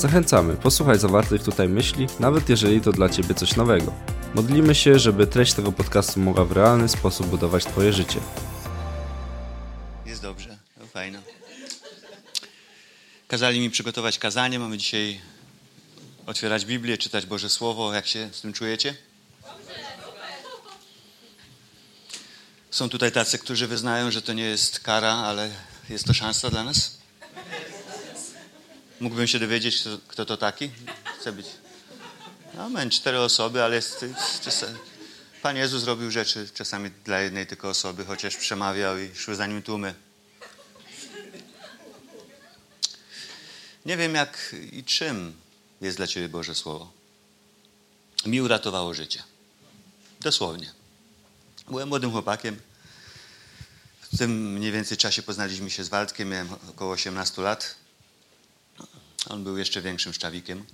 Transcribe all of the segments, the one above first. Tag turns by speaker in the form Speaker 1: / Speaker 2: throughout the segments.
Speaker 1: Zachęcamy, posłuchaj zawartych tutaj myśli, nawet jeżeli to dla Ciebie coś nowego. Modlimy się, żeby treść tego podcastu mogła w realny sposób budować Twoje życie.
Speaker 2: Jest dobrze, no fajno. Kazali mi przygotować kazanie. Mamy dzisiaj otwierać Biblię, czytać Boże Słowo. Jak się z tym czujecie? Są tutaj tacy, którzy wyznają, że to nie jest kara, ale jest to szansa dla nas. Mógłbym się dowiedzieć, kto, kto to taki? Chcę być. Amen, cztery osoby, ale jest, czasami, Pan Jezus robił rzeczy czasami dla jednej tylko osoby, chociaż przemawiał i szły za nim tłumy. Nie wiem, jak i czym jest dla Ciebie Boże Słowo. Mi uratowało życie. Dosłownie. Byłem młodym chłopakiem. W tym mniej więcej czasie poznaliśmy się z Waldkiem. Miałem około 18 lat. On był jeszcze większym szczawikiem.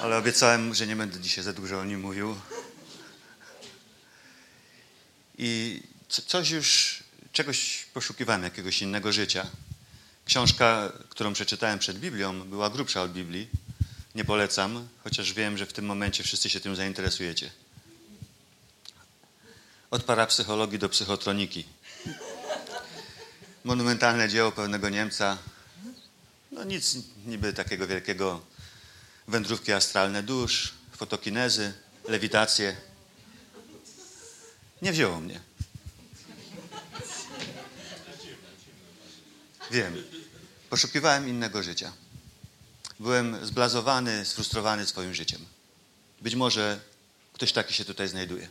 Speaker 2: Ale obiecałem, że nie będę dzisiaj za dużo o nim mówił. I coś już, czegoś poszukiwałem, jakiegoś innego życia. Książka, którą przeczytałem przed Biblią, była grubsza od Biblii. Nie polecam, chociaż wiem, że w tym momencie wszyscy się tym zainteresujecie. Od parapsychologii do psychotroniki. Monumentalne dzieło pewnego Niemca. No nic niby takiego wielkiego. Wędrówki astralne dusz, fotokinezy, lewitacje. Nie wzięło mnie. Wiem. Poszukiwałem innego życia. Byłem zblazowany, sfrustrowany swoim życiem. Być może ktoś taki się tutaj znajduje.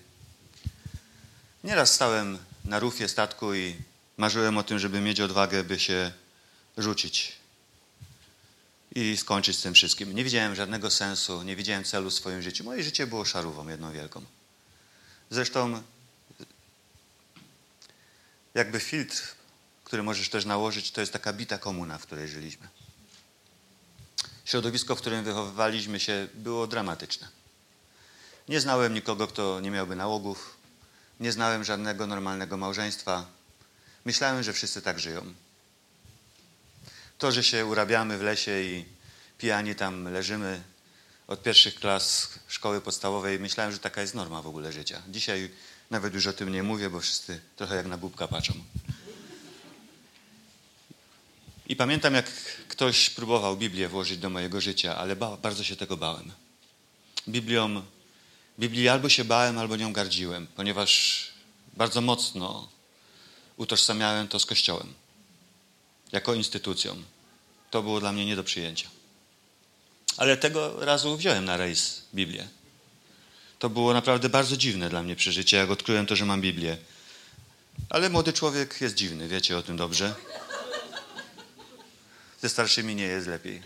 Speaker 2: Nieraz stałem na rufie statku i marzyłem o tym, żeby mieć odwagę, by się rzucić i skończyć z tym wszystkim. Nie widziałem żadnego sensu, nie widziałem celu w swoim życiu. Moje życie było szarówą jedną wielką. Zresztą jakby filtr, który możesz też nałożyć, to jest taka bita komuna, w której żyliśmy. Środowisko, w którym wychowywaliśmy się, było dramatyczne. Nie znałem nikogo, kto nie miałby nałogów. Nie znałem żadnego normalnego małżeństwa. Myślałem, że wszyscy tak żyją. To, że się urabiamy w lesie i pijani tam leżymy od pierwszych klas szkoły podstawowej, myślałem, że taka jest norma w ogóle życia. Dzisiaj nawet już o tym nie mówię, bo wszyscy trochę jak na bubka patrzą. I pamiętam, jak ktoś próbował Biblię włożyć do mojego życia, ale ba bardzo się tego bałem. Biblią, Biblii albo się bałem, albo nią gardziłem, ponieważ bardzo mocno utożsamiałem to z Kościołem jako instytucją. To było dla mnie nie do przyjęcia. Ale tego razu wziąłem na rejs Biblię. To było naprawdę bardzo dziwne dla mnie przeżycie, jak odkryłem to, że mam Biblię. Ale młody człowiek jest dziwny, wiecie o tym dobrze. Ze starszymi nie jest lepiej.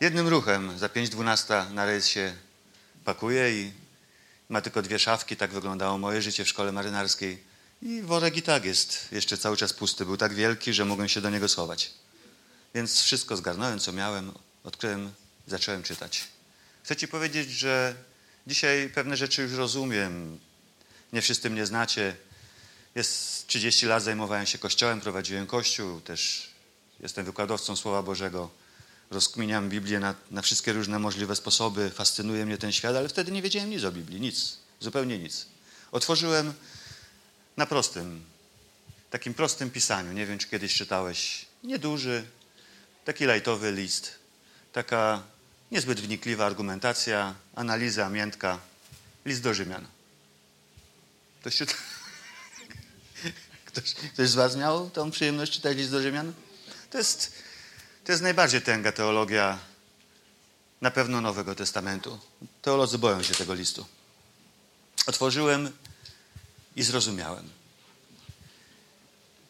Speaker 2: Jednym ruchem za 5.12 na rejs się pakuje i ma tylko dwie szafki. Tak wyglądało moje życie w szkole marynarskiej. I worek i tak jest jeszcze cały czas pusty. Był tak wielki, że mogłem się do niego schować. Więc wszystko zgarnąłem, co miałem, odkryłem, zacząłem czytać. Chcę Ci powiedzieć, że dzisiaj pewne rzeczy już rozumiem. Nie wszyscy mnie znacie. Jest 30 lat zajmowałem się kościołem, prowadziłem kościół, też jestem wykładowcą Słowa Bożego. Rozkminiam Biblię na, na wszystkie różne możliwe sposoby. Fascynuje mnie ten świat, ale wtedy nie wiedziałem nic o Biblii, nic, zupełnie nic. Otworzyłem na prostym, takim prostym pisaniu. Nie wiem, czy kiedyś czytałeś. Nieduży, taki lajtowy list. Taka niezbyt wnikliwa argumentacja, analiza miętka. List do Rzymian. Ktoś, czyta... ktoś, ktoś z Was miał tą przyjemność czytać list do Rzymian? To jest, to jest najbardziej tęga teologia na pewno Nowego Testamentu. Teolodzy boją się tego listu. Otworzyłem i zrozumiałem.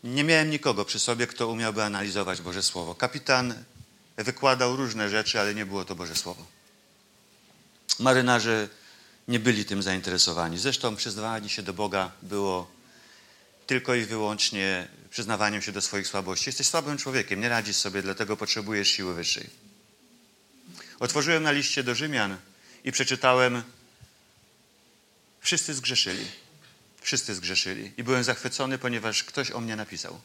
Speaker 2: Nie miałem nikogo przy sobie, kto umiałby analizować Boże Słowo. Kapitan wykładał różne rzeczy, ale nie było to Boże Słowo. Marynarze nie byli tym zainteresowani. Zresztą przyznawanie się do Boga było tylko i wyłącznie przyznawaniem się do swoich słabości. Jesteś słabym człowiekiem, nie radzisz sobie, dlatego potrzebujesz siły wyższej. Otworzyłem na liście do Rzymian i przeczytałem: Wszyscy zgrzeszyli. Wszyscy zgrzeszyli. I byłem zachwycony, ponieważ ktoś o mnie napisał.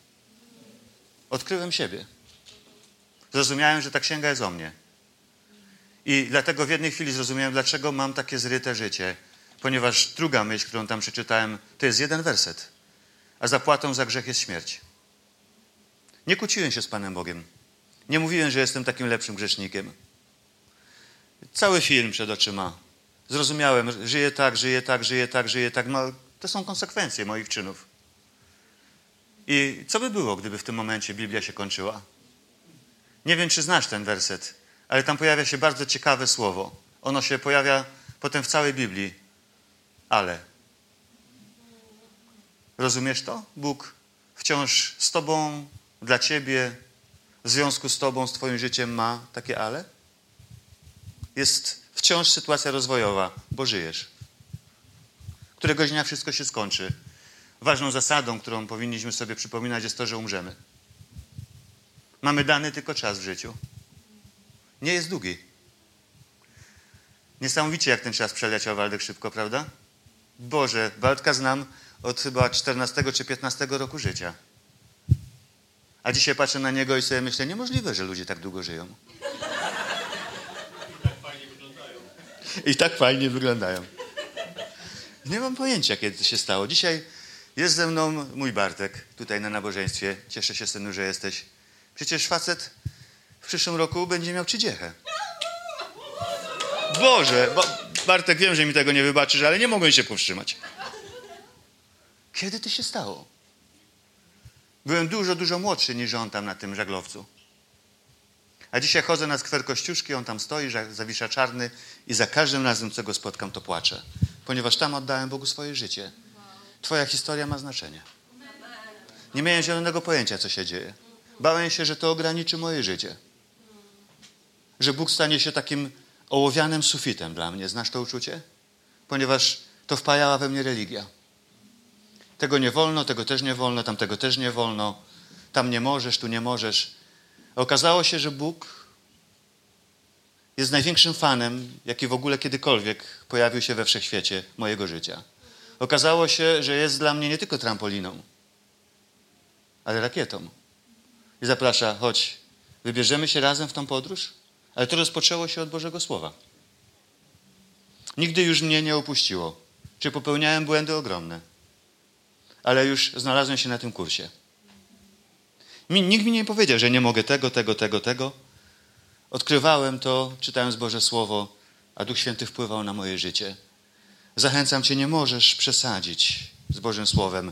Speaker 2: Odkryłem siebie. Zrozumiałem, że ta księga jest o mnie. I dlatego w jednej chwili zrozumiałem, dlaczego mam takie zryte życie. Ponieważ druga myśl, którą tam przeczytałem, to jest jeden werset. A zapłatą za grzech jest śmierć. Nie kłóciłem się z Panem Bogiem. Nie mówiłem, że jestem takim lepszym grzesznikiem. Cały film przed oczyma. Zrozumiałem, żyję tak, żyję tak, żyję tak, żyję tak. No, to są konsekwencje moich czynów. I co by było, gdyby w tym momencie Biblia się kończyła? Nie wiem, czy znasz ten werset, ale tam pojawia się bardzo ciekawe słowo. Ono się pojawia potem w całej Biblii. Ale. Rozumiesz to? Bóg wciąż z Tobą, dla Ciebie, w związku z Tobą, z Twoim życiem ma takie ale? Jest wciąż sytuacja rozwojowa, bo żyjesz. Któregoś dnia wszystko się skończy. Ważną zasadą, którą powinniśmy sobie przypominać, jest to, że umrzemy. Mamy dany tylko czas w życiu. Nie jest długi. Niesamowicie, jak ten czas przeleciał Waldek szybko, prawda? Boże, Waldka znam od chyba 14 czy 15 roku życia. A dzisiaj patrzę na niego i sobie myślę, niemożliwe, że ludzie tak długo żyją. I tak fajnie wyglądają. Nie mam pojęcia, kiedy to się stało. Dzisiaj jest ze mną mój Bartek, tutaj na nabożeństwie. Cieszę się, synu, że jesteś. Przecież facet w przyszłym roku będzie miał trzydziechę. Boże, bo Bartek, wiem, że mi tego nie wybaczysz, ale nie mogłem się powstrzymać. Kiedy to się stało? Byłem dużo, dużo młodszy niż on tam na tym żaglowcu. A dzisiaj chodzę na skwer Kościuszki, on tam stoi, zawisza czarny i za każdym razem, co go spotkam, to płaczę. Ponieważ tam oddałem Bogu swoje życie. Twoja historia ma znaczenie. Nie miałem zielonego pojęcia, co się dzieje. Bałem się, że to ograniczy moje życie. Że Bóg stanie się takim ołowianym sufitem dla mnie. Znasz to uczucie? Ponieważ to wpajała we mnie religia. Tego nie wolno, tego też nie wolno, tamtego też nie wolno. Tam nie możesz, tu nie możesz. Okazało się, że Bóg jest największym fanem, jaki w ogóle kiedykolwiek pojawił się we wszechświecie mojego życia. Okazało się, że jest dla mnie nie tylko trampoliną, ale rakietą. I zaprasza, chodź, wybierzemy się razem w tą podróż? Ale to rozpoczęło się od Bożego Słowa. Nigdy już mnie nie opuściło. Czy popełniałem błędy ogromne? Ale już znalazłem się na tym kursie. Nikt mi nie powiedział, że nie mogę tego, tego, tego, tego. Odkrywałem to, czytając Boże Słowo, a Duch Święty wpływał na moje życie. Zachęcam Cię, nie możesz przesadzić z Bożym Słowem.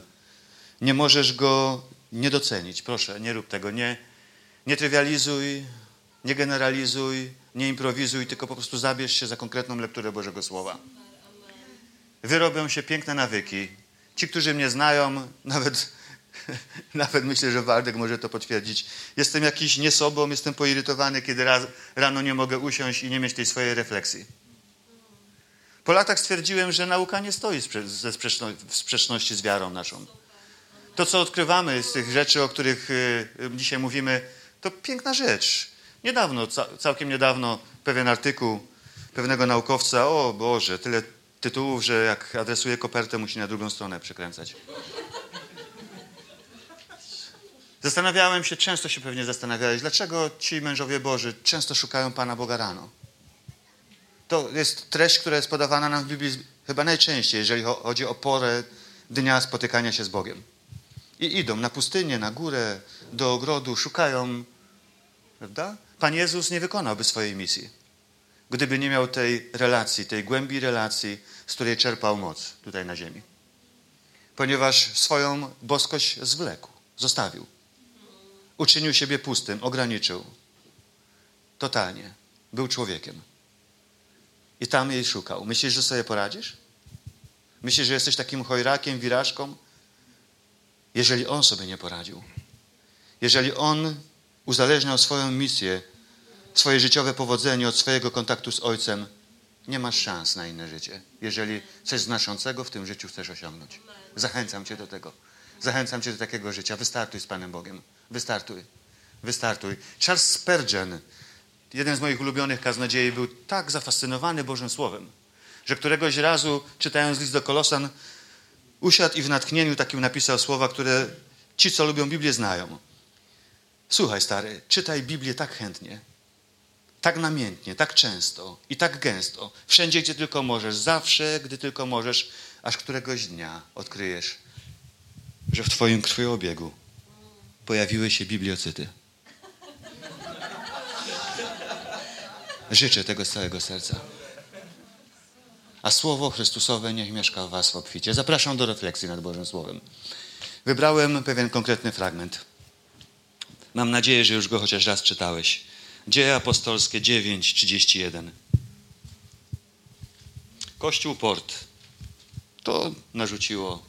Speaker 2: Nie możesz go nie docenić. Proszę, nie rób tego. Nie, nie trywializuj, nie generalizuj, nie improwizuj, tylko po prostu zabierz się za konkretną lekturę Bożego Słowa. Wyrobią się piękne nawyki. Ci, którzy mnie znają, nawet Nawet myślę, że Waldek może to potwierdzić. Jestem jakiś niesobą, jestem poirytowany, kiedy raz, rano nie mogę usiąść i nie mieć tej swojej refleksji. Po latach stwierdziłem, że nauka nie stoi ze w sprzeczności z wiarą naszą. To, co odkrywamy z tych rzeczy, o których y, dzisiaj mówimy, to piękna rzecz. Niedawno, całkiem niedawno, pewien artykuł pewnego naukowca, o Boże, tyle tytułów, że jak adresuje kopertę, musi na drugą stronę przekręcać. Zastanawiałem się, często się pewnie zastanawiałeś, dlaczego ci mężowie Boży często szukają Pana Boga rano. To jest treść, która jest podawana nam w Biblii chyba najczęściej, jeżeli chodzi o porę dnia spotykania się z Bogiem. I idą na pustynię, na górę, do ogrodu, szukają. Prawda? Pan Jezus nie wykonałby swojej misji, gdyby nie miał tej relacji, tej głębi relacji, z której czerpał moc tutaj na ziemi. Ponieważ swoją boskość zwlekł, zostawił uczynił siebie pustym, ograniczył. Totalnie. Był człowiekiem. I tam jej szukał. Myślisz, że sobie poradzisz? Myślisz, że jesteś takim chojrakiem, wirażką? Jeżeli on sobie nie poradził, jeżeli on uzależniał swoją misję, swoje życiowe powodzenie od swojego kontaktu z Ojcem, nie masz szans na inne życie, jeżeli coś znaczącego w tym życiu chcesz osiągnąć. Zachęcam Cię do tego. Zachęcam Cię do takiego życia. Wystartuj z Panem Bogiem. Wystartuj. Wystartuj. Charles Spurgeon, jeden z moich ulubionych kaznodziei, był tak zafascynowany Bożym Słowem, że któregoś razu, czytając list do Kolosan, usiadł i w natchnieniu takim napisał słowa, które ci, co lubią Biblię, znają. Słuchaj, stary, czytaj Biblię tak chętnie, tak namiętnie, tak często i tak gęsto, wszędzie, gdzie tylko możesz, zawsze, gdy tylko możesz, aż któregoś dnia odkryjesz, że w Twoim krwiobiegu pojawiły się bibliocyty. Życzę tego z całego serca. A Słowo Chrystusowe niech mieszka w Was w obficie. Zapraszam do refleksji nad Bożym Słowem. Wybrałem pewien konkretny fragment. Mam nadzieję, że już go chociaż raz czytałeś. Dzieje apostolskie 9:31. Kościół Port. To narzuciło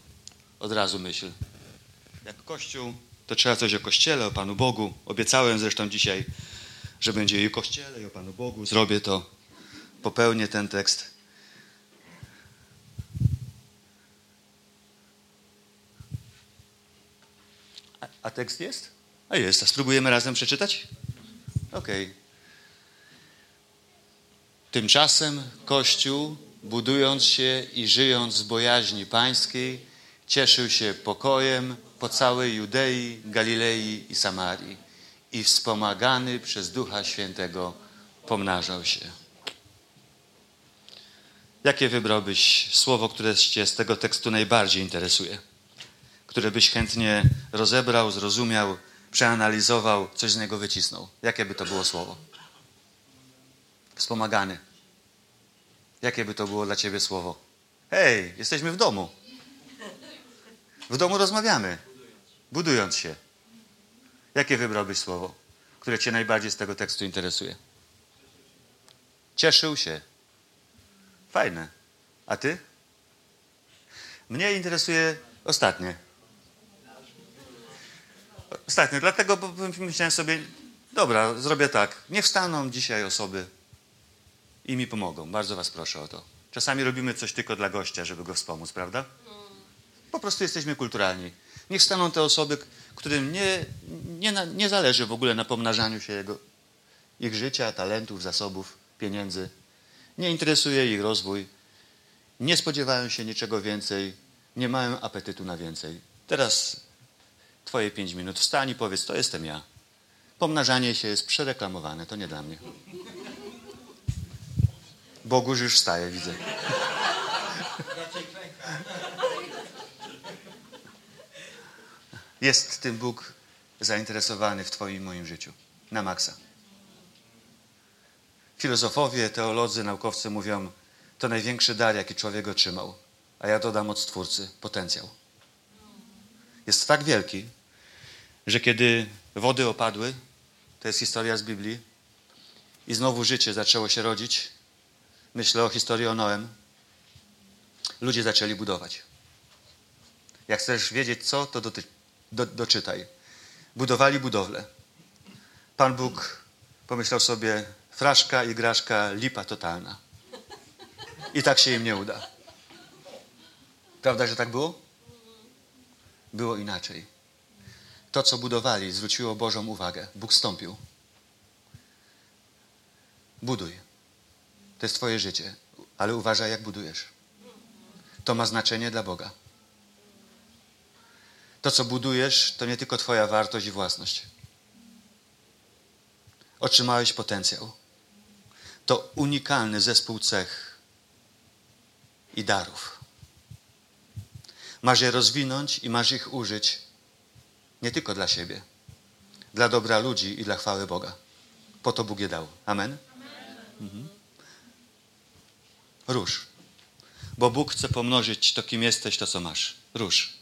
Speaker 2: od razu myśl. Jak Kościół, to trzeba coś o Kościele, o Panu Bogu. Obiecałem zresztą dzisiaj, że będzie i o Kościele, i o Panu Bogu. Zrobię to. Popełnię ten tekst. A, a tekst jest? A jest. A spróbujemy razem przeczytać? Okej. Okay. Tymczasem Kościół, budując się i żyjąc z bojaźni pańskiej, cieszył się pokojem po całej Judei, Galilei i Samarii i wspomagany przez Ducha Świętego pomnażał się. Jakie wybrałbyś słowo, które Cię z tego tekstu najbardziej interesuje? Które byś chętnie rozebrał, zrozumiał, przeanalizował, coś z niego wycisnął? Jakie by to było słowo? Wspomagany. Jakie by to było dla Ciebie słowo? Hej, jesteśmy w domu. W domu rozmawiamy, budując się. Jakie wybrałbyś słowo, które Cię najbardziej z tego tekstu interesuje? Cieszył się. Fajne. A Ty? Mnie interesuje ostatnie. Ostatnie, dlatego bo myślałem sobie, dobra, zrobię tak. Nie wstaną dzisiaj osoby i mi pomogą. Bardzo Was proszę o to. Czasami robimy coś tylko dla gościa, żeby go wspomóc, prawda? Po prostu jesteśmy kulturalni. Niech staną te osoby, którym nie, nie, nie zależy w ogóle na pomnażaniu się jego, ich życia, talentów, zasobów, pieniędzy. Nie interesuje ich rozwój. Nie spodziewają się niczego więcej. Nie mają apetytu na więcej. Teraz Twoje pięć minut. Wstań i powiedz, to jestem ja. Pomnażanie się jest przereklamowane, to nie dla mnie. Boguż już wstaje, widzę. Jest tym Bóg zainteresowany w Twoim i moim życiu. Na maksa. Filozofowie, teolodzy, naukowcy mówią, to największy dar, jaki człowiek otrzymał. A ja dodam od Stwórcy, potencjał. Jest tak wielki, że kiedy wody opadły, to jest historia z Biblii, i znowu życie zaczęło się rodzić, myślę o historii o Noem, ludzie zaczęli budować. Jak chcesz wiedzieć co, to do, do, doczytaj. Budowali budowlę. Pan Bóg pomyślał sobie, fraszka, igraszka, lipa totalna. I tak się im nie uda. Prawda, że tak było? Było inaczej. To, co budowali, zwróciło Bożą uwagę. Bóg stąpił. Buduj. To jest Twoje życie, ale uważaj, jak budujesz. To ma znaczenie dla Boga. To, co budujesz, to nie tylko Twoja wartość i własność. Otrzymałeś potencjał. To unikalny zespół cech i darów. Masz je rozwinąć i masz ich użyć nie tylko dla siebie, dla dobra ludzi i dla chwały Boga. Po to Bóg je dał. Amen? Mhm. Róż. Bo Bóg chce pomnożyć to, kim jesteś, to, co masz. Róż.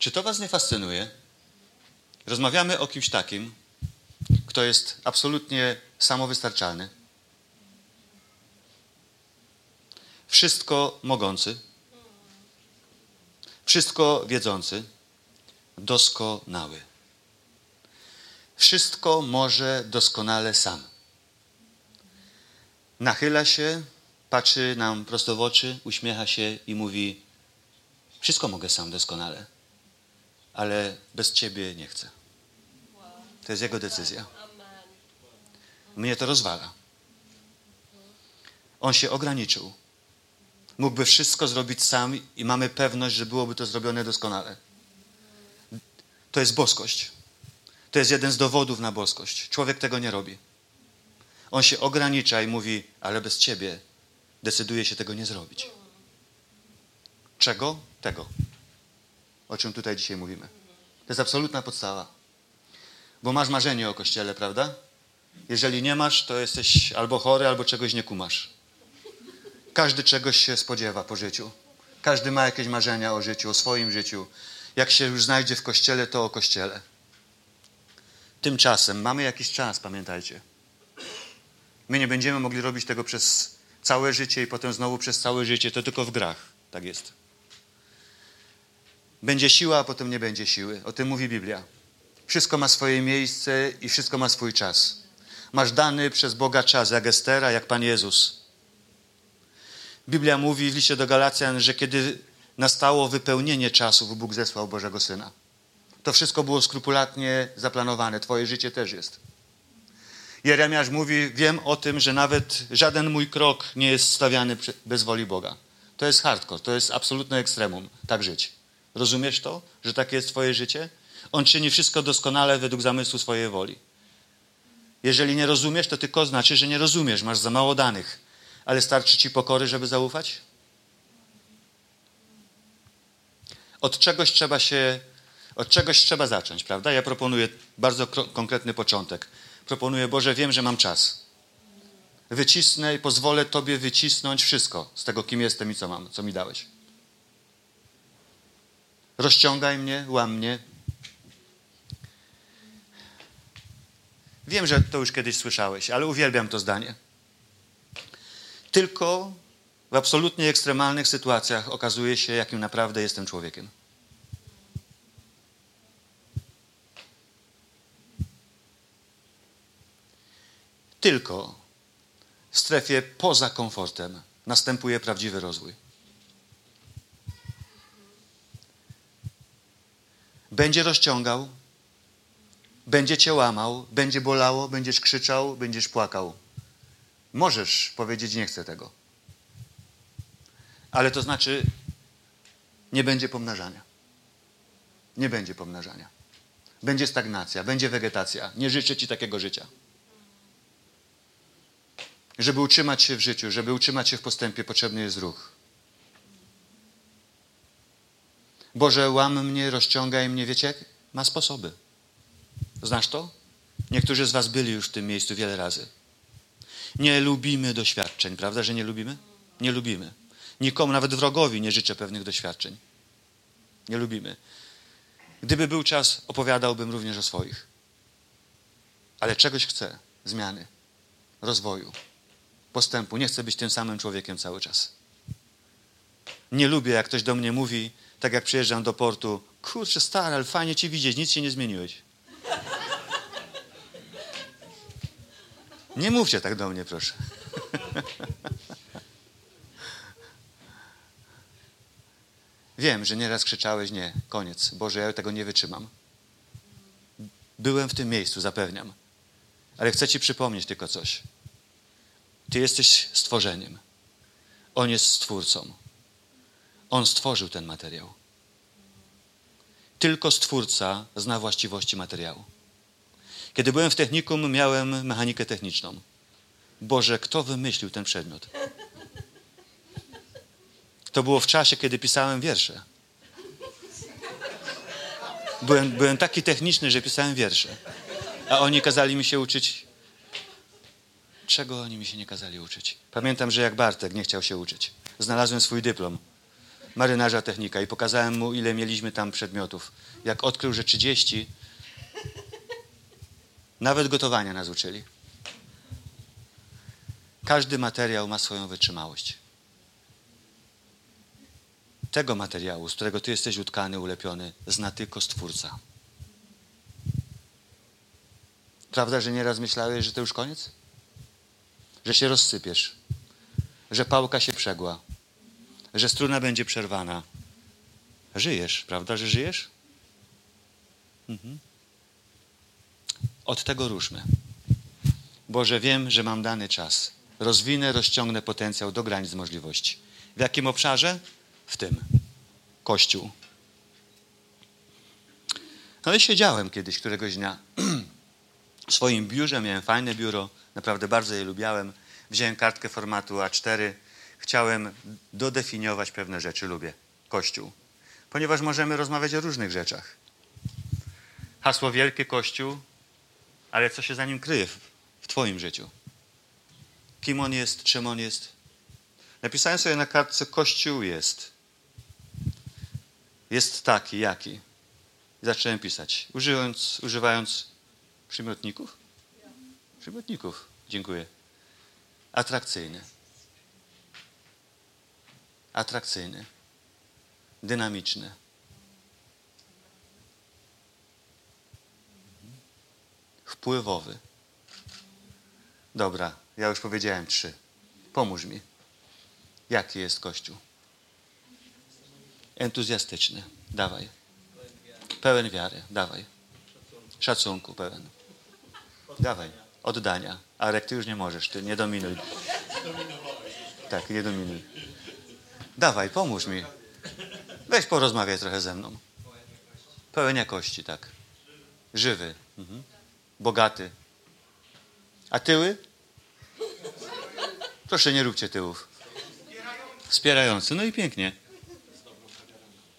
Speaker 2: Czy to Was nie fascynuje? Rozmawiamy o kimś takim, kto jest absolutnie samowystarczalny, wszystko mogący, wszystko wiedzący, doskonały. Wszystko może doskonale sam. Nachyla się patrzy nam prosto w oczy, uśmiecha się i mówi: Wszystko mogę sam doskonale, ale bez ciebie nie chcę. To jest jego decyzja. Mnie to rozwala. On się ograniczył. Mógłby wszystko zrobić sam i mamy pewność, że byłoby to zrobione doskonale. To jest boskość. To jest jeden z dowodów na boskość. Człowiek tego nie robi. On się ogranicza i mówi, ale bez ciebie decyduje się tego nie zrobić. Czego? Tego. O czym tutaj dzisiaj mówimy. To jest absolutna podstawa. Bo masz marzenie o kościele, prawda? Jeżeli nie masz, to jesteś albo chory, albo czegoś nie kumasz. Każdy czegoś się spodziewa po życiu. Każdy ma jakieś marzenia o życiu, o swoim życiu. Jak się już znajdzie w kościele, to o kościele. Tymczasem mamy jakiś czas, pamiętajcie. My nie będziemy mogli robić tego przez całe życie i potem znowu przez całe życie, to tylko w grach. Tak jest. Będzie siła, a potem nie będzie siły. O tym mówi Biblia. Wszystko ma swoje miejsce i wszystko ma swój czas. Masz dany przez Boga czas, jak Estera, jak Pan Jezus. Biblia mówi w liście do Galacjan, że kiedy nastało wypełnienie czasów, Bóg zesłał Bożego Syna. To wszystko było skrupulatnie zaplanowane. Twoje życie też jest. Jeremiasz mówi, wiem o tym, że nawet żaden mój krok nie jest stawiany bez woli Boga. To jest hardcore, to jest absolutne ekstremum, tak żyć. Rozumiesz to, że takie jest twoje życie? On czyni wszystko doskonale według zamysłu swojej woli. Jeżeli nie rozumiesz, to tylko znaczy, że nie rozumiesz, masz za mało danych. Ale starczy ci pokory, żeby zaufać? Od czegoś trzeba się, od czegoś trzeba zacząć, prawda? Ja proponuję bardzo konkretny początek. Proponuję, Boże, wiem, że mam czas. Wycisnę i pozwolę Tobie wycisnąć wszystko z tego, kim jestem i co mam, co mi dałeś. Rozciągaj mnie, łam mnie. Wiem, że to już kiedyś słyszałeś, ale uwielbiam to zdanie. Tylko w absolutnie ekstremalnych sytuacjach okazuje się, jakim naprawdę jestem człowiekiem. Tylko w strefie poza komfortem następuje prawdziwy rozwój. Będzie rozciągał, będzie cię łamał, będzie bolało, będziesz krzyczał, będziesz płakał. Możesz powiedzieć, nie chcę tego. Ale to znaczy, nie będzie pomnażania. Nie będzie pomnażania. Będzie stagnacja, będzie wegetacja. Nie życzę ci takiego życia. Żeby utrzymać się w życiu, żeby utrzymać się w postępie, potrzebny jest ruch. Boże, łam mnie, rozciągaj mnie, wiecie, ma sposoby. Znasz to? Niektórzy z Was byli już w tym miejscu wiele razy. Nie lubimy doświadczeń, prawda, że nie lubimy? Nie lubimy. Nikomu, nawet wrogowi nie życzę pewnych doświadczeń. Nie lubimy. Gdyby był czas, opowiadałbym również o swoich. Ale czegoś chcę zmiany, rozwoju, postępu. Nie chcę być tym samym człowiekiem cały czas. Nie lubię, jak ktoś do mnie mówi, tak jak przyjeżdżam do portu, kurczę, stary, ale fajnie cię widzieć, nic się nie zmieniłeś. Nie mówcie tak do mnie, proszę. Wiem, że nieraz krzyczałeś, nie, koniec, Boże, ja tego nie wytrzymam. Byłem w tym miejscu, zapewniam. Ale chcę Ci przypomnieć tylko coś. Ty jesteś stworzeniem. On jest stwórcą. On stworzył ten materiał. Tylko stwórca zna właściwości materiału. Kiedy byłem w technikum, miałem mechanikę techniczną. Boże, kto wymyślił ten przedmiot? To było w czasie, kiedy pisałem wiersze. Byłem, byłem taki techniczny, że pisałem wiersze. A oni kazali mi się uczyć. Czego oni mi się nie kazali uczyć? Pamiętam, że jak Bartek nie chciał się uczyć. Znalazłem swój dyplom marynarza technika i pokazałem mu, ile mieliśmy tam przedmiotów. Jak odkrył, że 30, nawet gotowania nas uczyli. Każdy materiał ma swoją wytrzymałość. Tego materiału, z którego ty jesteś utkany, ulepiony, zna tylko Stwórca. Prawda, że nieraz myślałeś, że to już koniec? Że się rozsypiesz, że pałka się przegła, że struna będzie przerwana. Żyjesz, prawda, że żyjesz? Mhm. Od tego ruszmy. Boże, wiem, że mam dany czas. Rozwinę, rozciągnę potencjał do granic możliwości. W jakim obszarze? W tym. Kościół. No i siedziałem kiedyś któregoś dnia w swoim biurze, miałem fajne biuro, naprawdę bardzo je lubiałem. Wziąłem kartkę formatu A4, chciałem dodefiniować pewne rzeczy, lubię Kościół. Ponieważ możemy rozmawiać o różnych rzeczach. Hasło wielkie Kościół, ale co się za nim kryje w, Twoim życiu? Kim on jest, czym on jest? Napisałem sobie na kartce Kościół jest. Jest taki, jaki. Zacząłem pisać, używając, używając przymiotników. Przymiotników, dziękuję. Atrakcyjny. Atrakcyjny. Dynamiczny. Wpływowy. Dobra, ja już powiedziałem trzy. Pomóż mi. Jaki jest Kościół? Entuzjastyczny. Dawaj. Pełen wiary. Dawaj. Szacunku pełen. Dawaj. Oddania. Arek, ty już nie możesz. Ty nie dominuj. Tak, nie dominuj. Dawaj, pomóż mi. Weź porozmawiaj trochę ze mną. Pełen jakości, tak. Żywy. Mhm. Bogaty. A tyły? Proszę, nie róbcie tyłów. Wspierający. No i pięknie.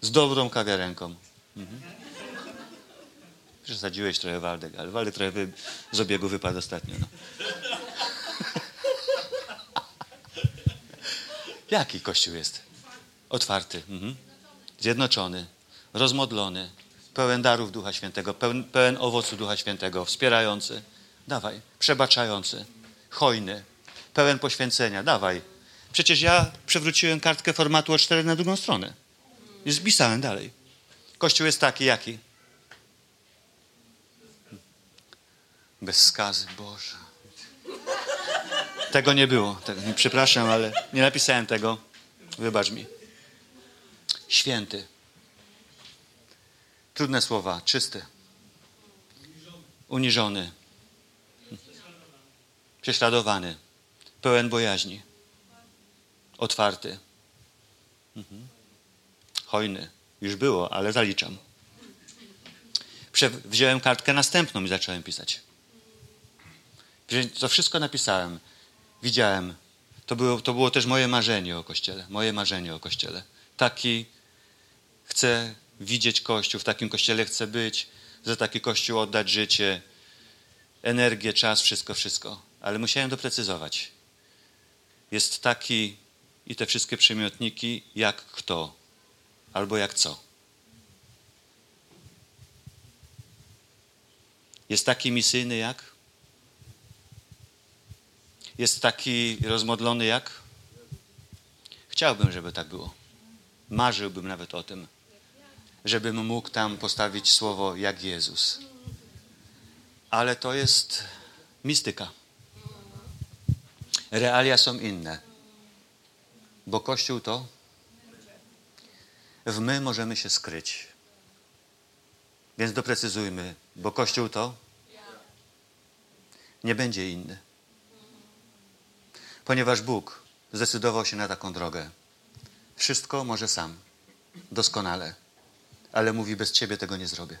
Speaker 2: Z dobrą kawiarenką. Mhm. Przesadziłeś trochę Waldek, ale Waldek trochę wy... z obiegu wypadł ostatnio. No. Jaki Kościół jest? Otwarty. Mhm. Zjednoczony. Rozmodlony. Pełen darów Ducha Świętego. Pełen, pełen owocu Ducha Świętego. Wspierający. Dawaj. Przebaczający. Hojny. Pełen poświęcenia. Dawaj. Przecież ja przewróciłem kartkę formatu O4 na drugą stronę. I spisałem dalej. Kościół jest taki, jaki? Bez skazy, Boże. Tego nie było. Przepraszam, ale nie napisałem tego. Wybacz mi. Święty. Trudne słowa. Czysty. Uniżony. Prześladowany. Pełen bojaźni. Otwarty. Mhm. Hojny. Już było, ale zaliczam. Wziąłem kartkę następną i zacząłem pisać. To wszystko napisałem. Widziałem. To było, to było też moje marzenie o Kościele. Moje marzenie o Kościele. Taki chcę widzieć Kościół, w takim Kościele chcę być, za taki Kościół oddać życie, energię, czas, wszystko, wszystko. Ale musiałem doprecyzować. Jest taki i te wszystkie przymiotniki jak kto albo jak co. Jest taki misyjny jak? Jest taki rozmodlony jak? Chciałbym, żeby tak było. Marzyłbym nawet o tym, żebym mógł tam postawić słowo jak Jezus. Ale to jest mistyka. Realia są inne. Bo Kościół to w my możemy się skryć. Więc doprecyzujmy, bo Kościół to nie będzie inny. Ponieważ Bóg zdecydował się na taką drogę. Wszystko może sam, doskonale, ale mówi: Bez ciebie tego nie zrobię.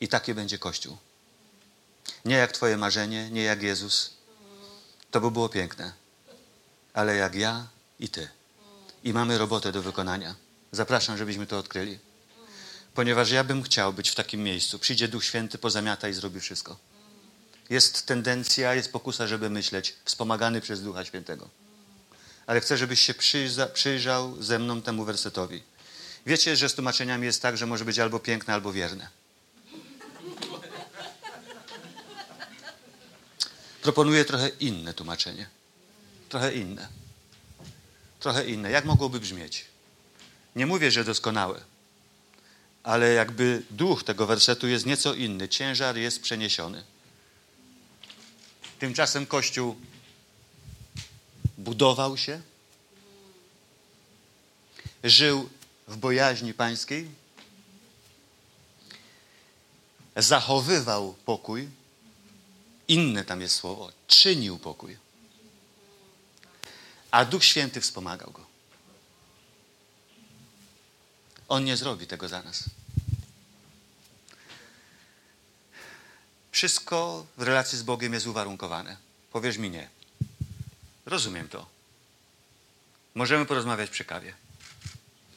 Speaker 2: I taki będzie Kościół. Nie jak Twoje marzenie, nie jak Jezus. To by było piękne, ale jak ja i Ty i mamy robotę do wykonania. Zapraszam, żebyśmy to odkryli. Ponieważ ja bym chciał być w takim miejscu. Przyjdzie Duch Święty, pozamiata i zrobi wszystko. Jest tendencja, jest pokusa, żeby myśleć, wspomagany przez Ducha Świętego. Ale chcę, żebyś się przyjrza, przyjrzał ze mną temu wersetowi. Wiecie, że z tłumaczeniami jest tak, że może być albo piękne, albo wierne. Proponuję trochę inne tłumaczenie. Trochę inne trochę inne. Jak mogłoby brzmieć? Nie mówię, że doskonałe, ale jakby duch tego wersetu jest nieco inny. Ciężar jest przeniesiony. Tymczasem Kościół budował się, żył w bojaźni pańskiej, zachowywał pokój, inne tam jest słowo, czynił pokój, a Duch Święty wspomagał go. On nie zrobi tego za nas. Wszystko w relacji z Bogiem jest uwarunkowane. Powiesz mi nie. Rozumiem to. Możemy porozmawiać przy kawie.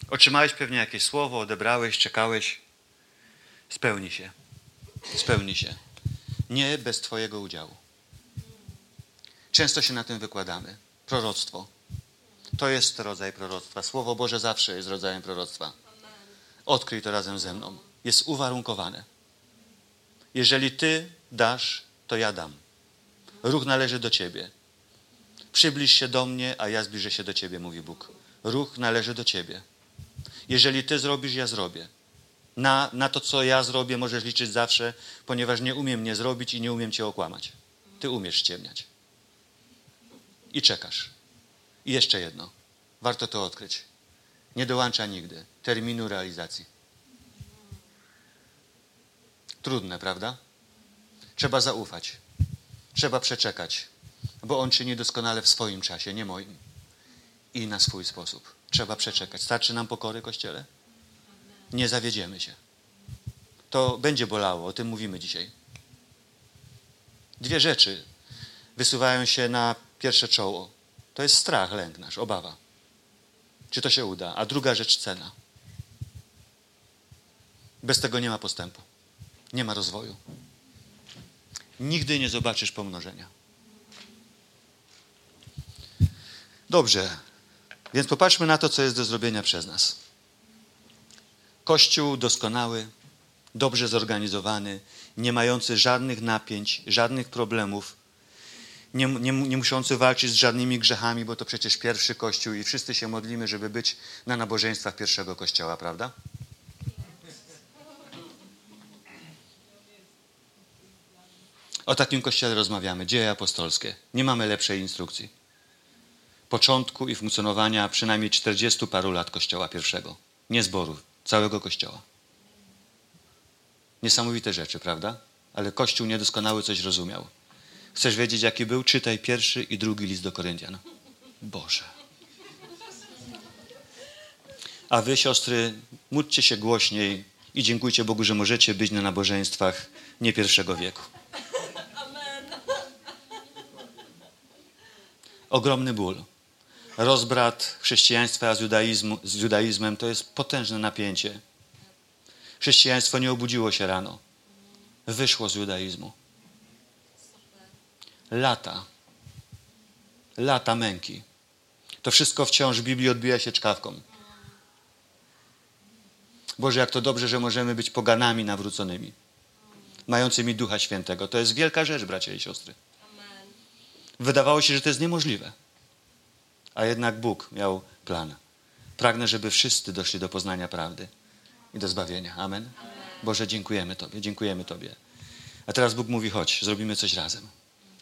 Speaker 2: Otrzymałeś pewnie jakieś słowo, odebrałeś, czekałeś. Spełni się. Spełni się. Nie bez Twojego udziału. Często się na tym wykładamy. Proroctwo. To jest rodzaj proroctwa. Słowo Boże zawsze jest rodzajem proroctwa. Odkryj to razem ze mną. Jest uwarunkowane. Jeżeli Ty dasz, to ja dam. Ruch należy do Ciebie. Przybliż się do mnie, a ja zbliżę się do Ciebie, mówi Bóg. Ruch należy do Ciebie. Jeżeli Ty zrobisz, ja zrobię. Na, na to, co ja zrobię, możesz liczyć zawsze, ponieważ nie umiem nie zrobić i nie umiem Cię okłamać. Ty umiesz ściemniać. I czekasz. I jeszcze jedno. Warto to odkryć. Nie dołącza nigdy terminu realizacji. Trudne, prawda? Trzeba zaufać. Trzeba przeczekać, bo On czyni doskonale w swoim czasie, nie moim. I na swój sposób. Trzeba przeczekać. Starczy nam pokory, Kościele? Nie zawiedziemy się. To będzie bolało, o tym mówimy dzisiaj. Dwie rzeczy wysuwają się na pierwsze czoło. To jest strach, lęk nasz, obawa. Czy to się uda? A druga rzecz cena. Bez tego nie ma postępu. Nie ma rozwoju. Nigdy nie zobaczysz pomnożenia. Dobrze, więc popatrzmy na to, co jest do zrobienia przez nas. Kościół doskonały, dobrze zorganizowany, nie mający żadnych napięć, żadnych problemów, nie, nie, nie muszący walczyć z żadnymi grzechami, bo to przecież pierwszy Kościół i wszyscy się modlimy, żeby być na nabożeństwach pierwszego Kościoła, prawda? O takim kościele rozmawiamy. Dzieje apostolskie. Nie mamy lepszej instrukcji. Początku i funkcjonowania przynajmniej 40 paru lat kościoła pierwszego. Nie zboru, całego kościoła. Niesamowite rzeczy, prawda? Ale kościół niedoskonały coś rozumiał. Chcesz wiedzieć, jaki był? Czytaj pierwszy i drugi list do Koryntian. Boże. A wy, siostry, módlcie się głośniej i dziękujcie Bogu, że możecie być na nabożeństwach nie pierwszego wieku. ogromny ból. Rozbrat chrześcijaństwa z, judaizmu, z judaizmem to jest potężne napięcie. Chrześcijaństwo nie obudziło się rano. Wyszło z judaizmu. Lata. Lata męki. To wszystko wciąż w Biblii odbija się czkawką. Boże, jak to dobrze, że możemy być poganami nawróconymi, mającymi Ducha Świętego. To jest wielka rzecz, bracia i siostry. Wydawało się, że to jest niemożliwe. A jednak Bóg miał plan. Pragnę, żeby wszyscy doszli do poznania prawdy i do zbawienia. Amen. Amen. Boże, dziękujemy Tobie, dziękujemy Tobie. A teraz Bóg mówi: chodź, zrobimy coś razem.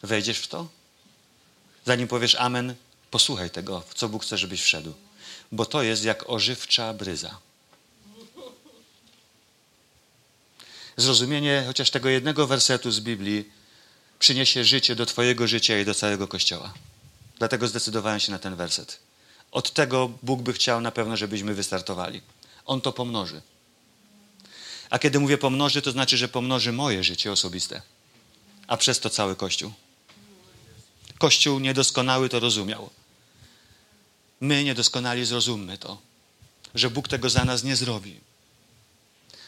Speaker 2: Wejdziesz w to? Zanim powiesz Amen, posłuchaj tego, w co Bóg chce, żebyś wszedł. Bo to jest jak ożywcza bryza. Zrozumienie chociaż tego jednego wersetu z Biblii przyniesie życie do Twojego życia i do całego Kościoła. Dlatego zdecydowałem się na ten werset. Od tego Bóg by chciał na pewno, żebyśmy wystartowali. On to pomnoży. A kiedy mówię pomnoży, to znaczy, że pomnoży moje życie osobiste, a przez to cały Kościół. Kościół niedoskonały to rozumiał. My niedoskonali zrozummy to, że Bóg tego za nas nie zrobi,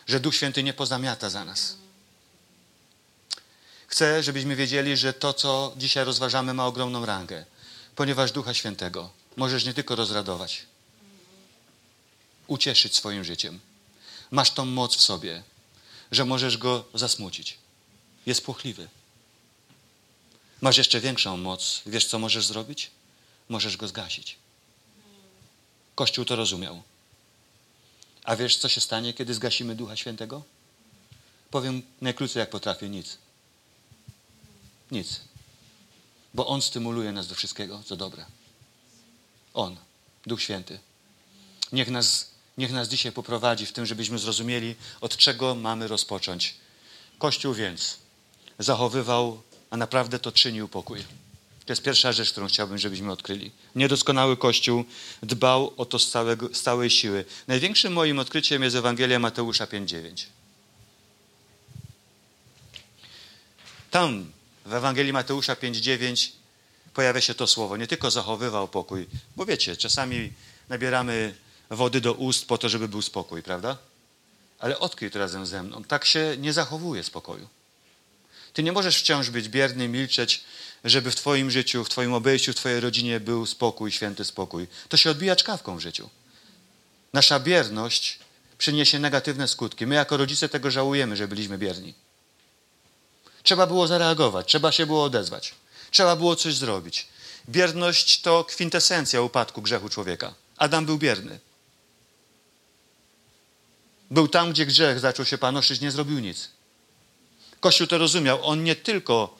Speaker 2: że Duch Święty nie pozamiata za nas Chcę, żebyśmy wiedzieli, że to, co dzisiaj rozważamy, ma ogromną rangę, ponieważ Ducha Świętego możesz nie tylko rozradować, ucieszyć swoim życiem. Masz tą moc w sobie, że możesz go zasmucić. Jest płochliwy. Masz jeszcze większą moc. Wiesz, co możesz zrobić? Możesz go zgasić. Kościół to rozumiał. A wiesz, co się stanie, kiedy zgasimy Ducha Świętego? Powiem najkrócej, jak potrafię, nic. Nic. Bo On stymuluje nas do wszystkiego, co dobre. On, Duch Święty. Niech nas, niech nas dzisiaj poprowadzi w tym, żebyśmy zrozumieli, od czego mamy rozpocząć. Kościół więc zachowywał, a naprawdę to czynił pokój. To jest pierwsza rzecz, którą chciałbym, żebyśmy odkryli. Niedoskonały Kościół dbał o to z, całego, z całej siły. Największym moim odkryciem jest Ewangelia Mateusza 5,9. Tam w Ewangelii Mateusza 5,9 pojawia się to słowo. Nie tylko zachowywał pokój, bo wiecie, czasami nabieramy wody do ust po to, żeby był spokój, prawda? Ale odkryj to razem ze mną. Tak się nie zachowuje spokoju. Ty nie możesz wciąż być bierny, milczeć, żeby w Twoim życiu, w Twoim obejściu, w Twojej rodzinie był spokój, święty spokój. To się odbija czkawką w życiu. Nasza bierność przyniesie negatywne skutki. My jako rodzice tego żałujemy, że byliśmy bierni. Trzeba było zareagować, trzeba się było odezwać, trzeba było coś zrobić. Bierność to kwintesencja upadku grzechu człowieka. Adam był bierny. Był tam, gdzie grzech zaczął się panoszyć, nie zrobił nic. Kościół to rozumiał. On nie tylko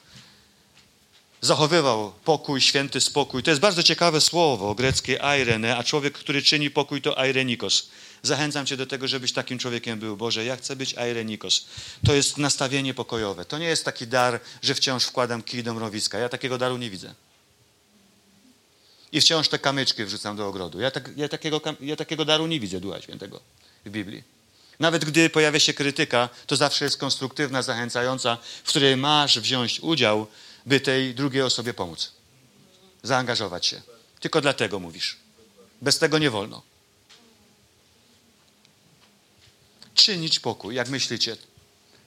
Speaker 2: zachowywał pokój, święty spokój. To jest bardzo ciekawe słowo greckie airene, a człowiek, który czyni pokój, to airenikos. Zachęcam Cię do tego, żebyś takim człowiekiem był. Boże, ja chcę być airenikos. To jest nastawienie pokojowe. To nie jest taki dar, że wciąż wkładam kij do mrowiska. Ja takiego daru nie widzę. I wciąż te kamyczki wrzucam do ogrodu. Ja, tak, ja, takiego, ja takiego daru nie widzę, Ducha Świętego w Biblii. Nawet gdy pojawia się krytyka, to zawsze jest konstruktywna, zachęcająca, w której masz wziąć udział, by tej drugiej osobie pomóc. Zaangażować się. Tylko dlatego mówisz. Bez tego nie wolno. Czynić pokój, jak myślicie?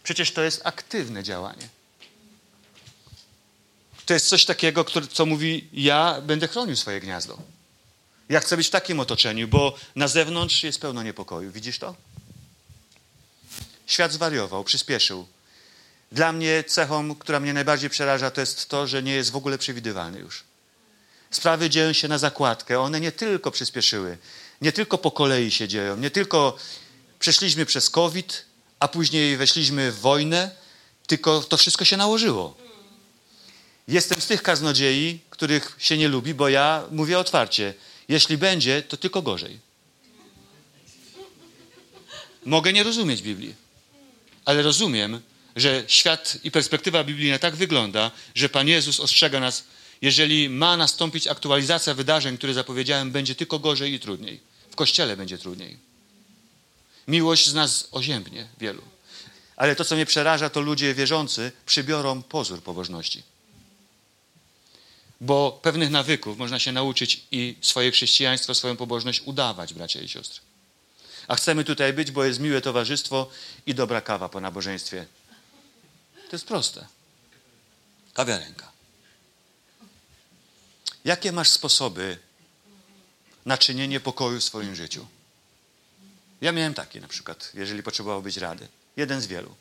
Speaker 2: Przecież to jest aktywne działanie. To jest coś takiego, co mówi: Ja będę chronił swoje gniazdo. Ja chcę być w takim otoczeniu, bo na zewnątrz jest pełno niepokoju. Widzisz to? Świat zwariował, przyspieszył. Dla mnie cechą, która mnie najbardziej przeraża, to jest to, że nie jest w ogóle przewidywalny już. Sprawy dzieją się na zakładkę. One nie tylko przyspieszyły, nie tylko po kolei się dzieją, nie tylko przeszliśmy przez COVID, a później weszliśmy w wojnę, tylko to wszystko się nałożyło. Jestem z tych kaznodziei, których się nie lubi, bo ja mówię otwarcie. Jeśli będzie, to tylko gorzej. Mogę nie rozumieć Biblii, ale rozumiem, że świat i perspektywa biblijna tak wygląda, że Pan Jezus ostrzega nas, jeżeli ma nastąpić aktualizacja wydarzeń, które zapowiedziałem, będzie tylko gorzej i trudniej. W kościele będzie trudniej. Miłość z nas oziębnie wielu. Ale to, co mnie przeraża, to ludzie wierzący przybiorą pozór pobożności. Bo pewnych nawyków można się nauczyć i swoje chrześcijaństwo, swoją pobożność udawać, bracia i siostry. A chcemy tutaj być, bo jest miłe towarzystwo i dobra kawa po nabożeństwie. To jest proste. Kawiarenka. Jakie masz sposoby na czynienie pokoju w swoim życiu? Ja miałem taki na przykład, jeżeli potrzebował być rady. Jeden z wielu.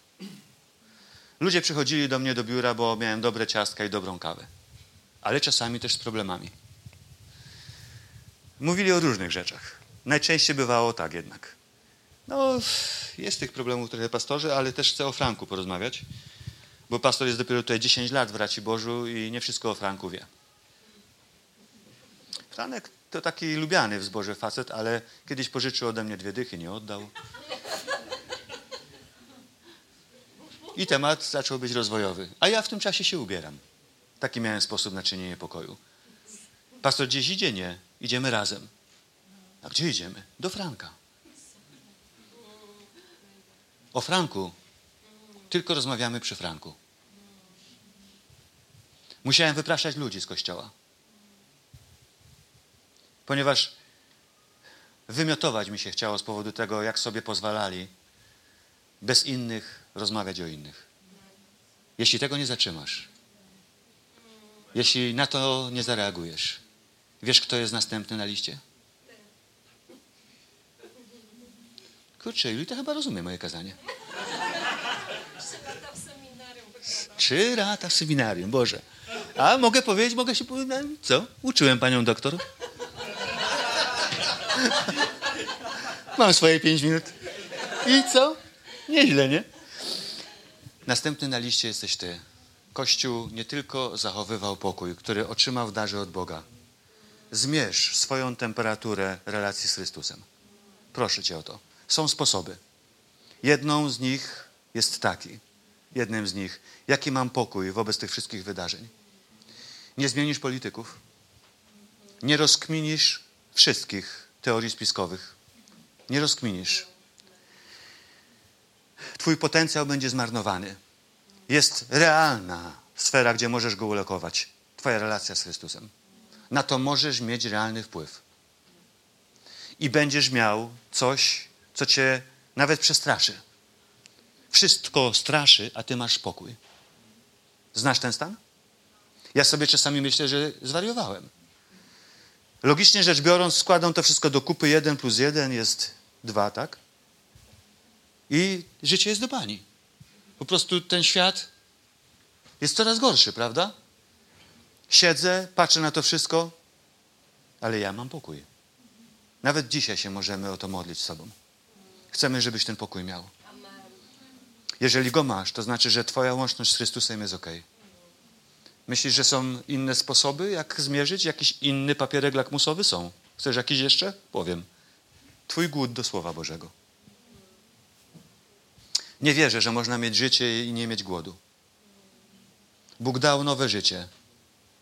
Speaker 2: Ludzie przychodzili do mnie do biura, bo miałem dobre ciastka i dobrą kawę. Ale czasami też z problemami. Mówili o różnych rzeczach. Najczęściej bywało tak jednak. No, jest tych problemów trochę pastorzy, ale też chcę o Franku porozmawiać bo pastor jest dopiero tutaj 10 lat w Raci Bożu i nie wszystko o Franku wie. Franek to taki lubiany w zborze facet, ale kiedyś pożyczył ode mnie dwie dychy, nie oddał. I temat zaczął być rozwojowy. A ja w tym czasie się ubieram. Taki miałem sposób na czynienie pokoju. Pastor gdzieś idzie? Nie. Idziemy razem. A gdzie idziemy? Do Franka. O Franku tylko rozmawiamy przy Franku. Musiałem wypraszać ludzi z kościoła. Ponieważ wymiotować mi się chciało z powodu tego, jak sobie pozwalali bez innych rozmawiać o innych. Jeśli tego nie zatrzymasz, jeśli na to nie zareagujesz, wiesz, kto jest następny na liście? Kurczę, Juli to chyba rozumie moje kazanie. Trzy lata w seminarium, Boże. A mogę powiedzieć, mogę się powiedzieć, co? Uczyłem panią doktor. Mam swoje pięć minut. I co? Nieźle, nie? Następny na liście jesteś ty. Kościół nie tylko zachowywał pokój, który otrzymał w darze od Boga, zmierz swoją temperaturę relacji z Chrystusem. Proszę Cię o to. Są sposoby. Jedną z nich jest taki. Jednym z nich. Jaki mam pokój wobec tych wszystkich wydarzeń? Nie zmienisz polityków. Nie rozkminisz wszystkich teorii spiskowych. Nie rozkminisz. Twój potencjał będzie zmarnowany. Jest realna sfera, gdzie możesz go ulokować. Twoja relacja z Chrystusem. Na to możesz mieć realny wpływ. I będziesz miał coś, co cię nawet przestraszy. Wszystko straszy, a ty masz spokój. Znasz ten stan? Ja sobie czasami myślę, że zwariowałem. Logicznie rzecz biorąc, składam to wszystko do kupy. Jeden plus jeden jest dwa, tak? I życie jest do bani. Po prostu ten świat jest coraz gorszy, prawda? Siedzę, patrzę na to wszystko, ale ja mam pokój. Nawet dzisiaj się możemy o to modlić sobą. Chcemy, żebyś ten pokój miał. Jeżeli go masz, to znaczy, że Twoja łączność z Chrystusem jest ok. Myślisz, że są inne sposoby, jak zmierzyć? Jakiś inny papierek lakmusowy są? Chcesz jakiś jeszcze? Powiem. Twój głód do Słowa Bożego. Nie wierzę, że można mieć życie i nie mieć głodu. Bóg dał nowe życie,